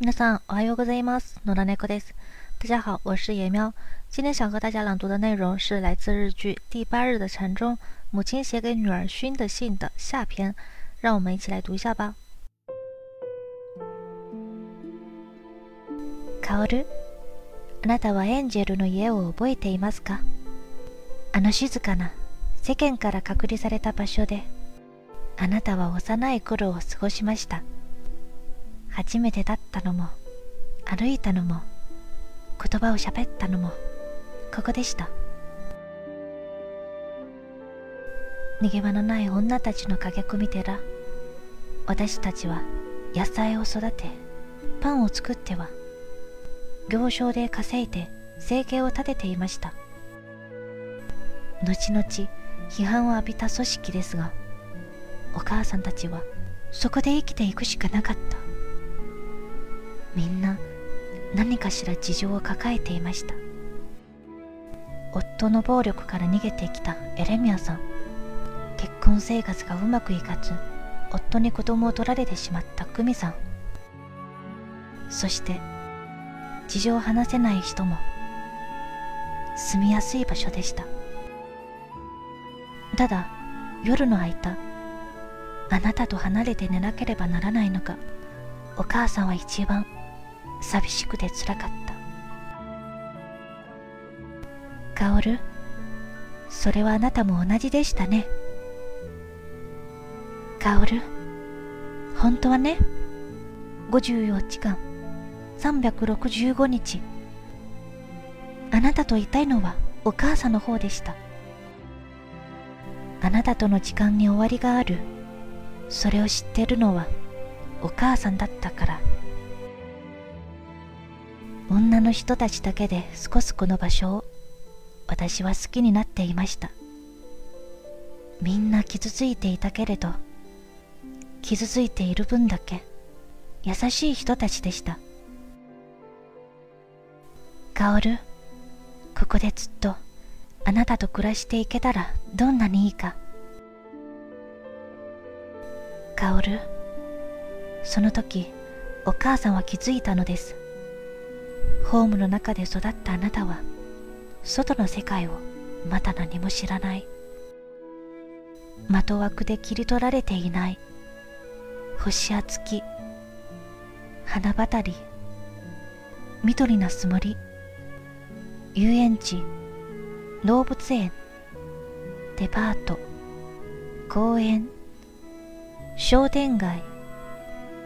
皆さん、おはようございます。野良猫です。大家好，我是野喵。今天想和大家朗读的内容是来自日剧《第八日的晨》中母亲写给女儿熏的信的下篇，让我们一起来读一下吧。カオル、あなたはエンジェルの家を覚えていますか？あの静かな世間から隔離された場所であなたは幼い頃を過ごしました初めて立ったのも歩いたのも言葉を喋ったのもここでした。逃げ場のない女たちの駆け込み寺私たちは野菜を育てパンを作っては行商で稼いで生計を立てていました。後々批判を浴びた組織ですがお母さんたちはそこで生きていくしかなかった。みんな何かしら事情を抱えていました。夫の暴力から逃げてきたエレミアさん。結婚生活がうまくいかず夫に子供を取られてしまった久美さん。そして事情を話せない人も住みやすい場所でした。ただ夜の間あなたと離れて寝なければならないのがお母さんは一番寂しくてつらかった。カオルそれはあなたも同じでしたね。カオル本当はね54時間365日あなたといたいのはお母さんの方でした。あなたとの時間に終わりがある。それを知ってるのはお母さんだったから。女の人たちだけで過ごすこの場所を私は好きになっていました。みんな傷ついていたけれど傷ついている分だけ優しい人たちでした。カオルここでずっとあなたと暮らしていけたらどんなにいいか。カオルその時お母さんは気づいたのです。ホームの中で育ったあなたは外の世界をまだ何も知らない。的枠で切り取られていない。星や月花渡り。緑なす森遊園地。動物園。デパート。公園。商店街。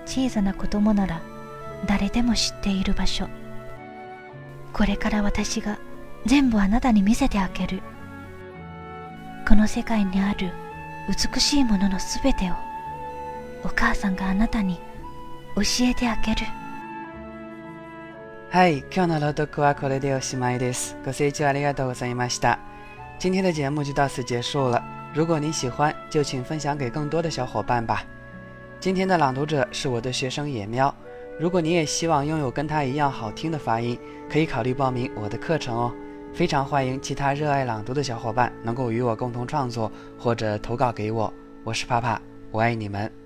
小さな子供なら誰でも知っている場所。これから私が全部あなたに見せてあげるこの世界にある美しいもののすべてをお母さんがあなたに教えてあげるはい、今日の朗読はこれでおしまいです。ご清聴ありがとうございました。今天的节目就到此结束了。如果您喜欢，就请分享给更多的小伙伴吧。今天的朗读者是我的学生野喵。如果你也希望拥有跟他一样好听的发音，可以考虑报名我的课程哦。非常欢迎其他热爱朗读的小伙伴能够与我共同创作或者投稿给我。我是帕帕，我爱你们。